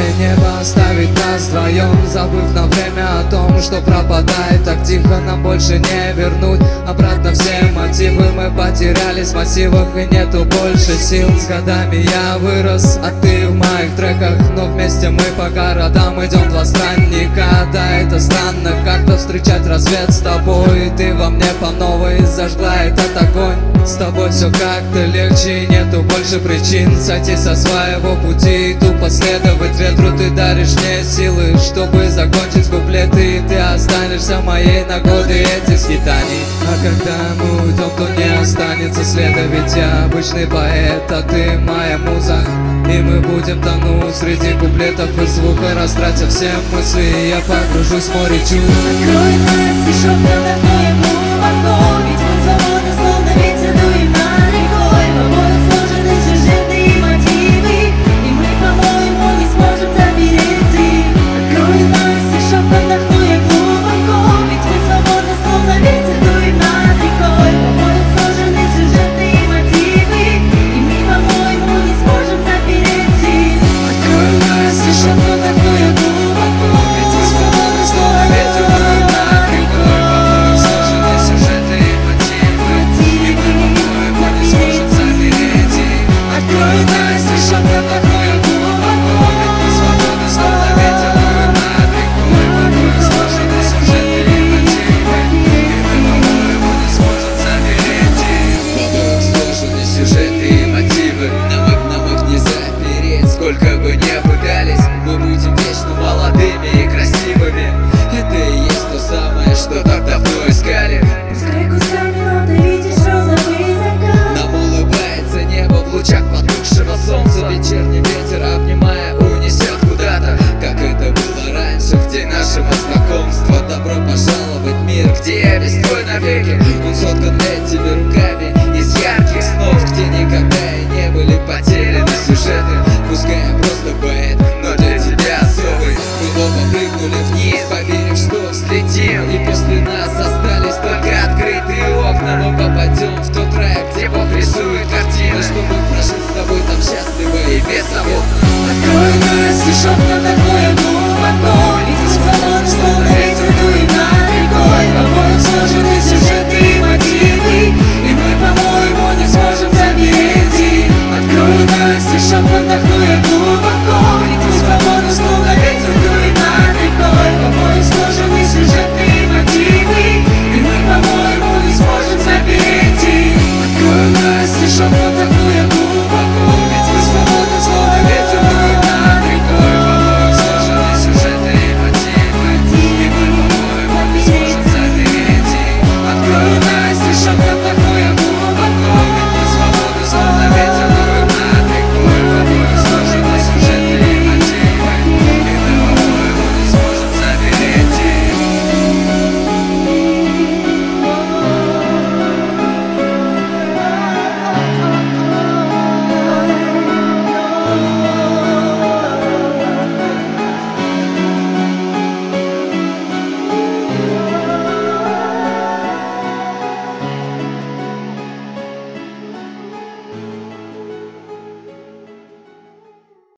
синее небо оставить нас вдвоем Забыв на время о том, что пропадает. Так тихо нам больше не вернуть Обратно все мотивы. Мы потеряли в массивах И нету больше сил. С годами я вырос, а ты в моих треках. Но вместе мы по городам идем два странника странно, как-то встречать рассвет с тобой. И ты во мне по новой зажгла этот огонь. С тобой все как-то легче, нету больше причин Сойти со своего пути. И тупо следовать ветру Ты даришь мне силы, чтобы закончить куплеты И ты останешься моей на годы этих скитаний А когда мы уйдем, то не останется следа Ведь я обычный поэт, а ты моя муза. И мы будем тонуть среди куплетов и звука Растратя все мысли, и я погружусь чувств Открой нас, еще глубоко навеки Он соткан этими руками из ярких снов Где никогда и не были потеряны сюжеты. Пускай я просто поэт, но для тебя особый. Мы оба прыгнули вниз, поверив, что взлетим И после нас остались только открытые окна. Мы попадем в тот рай, где Бог рисует картины Чтобы прожить с тобой там счастливо и беззаботно. Открой нас, еще вдохнуем глубоко Ведь мы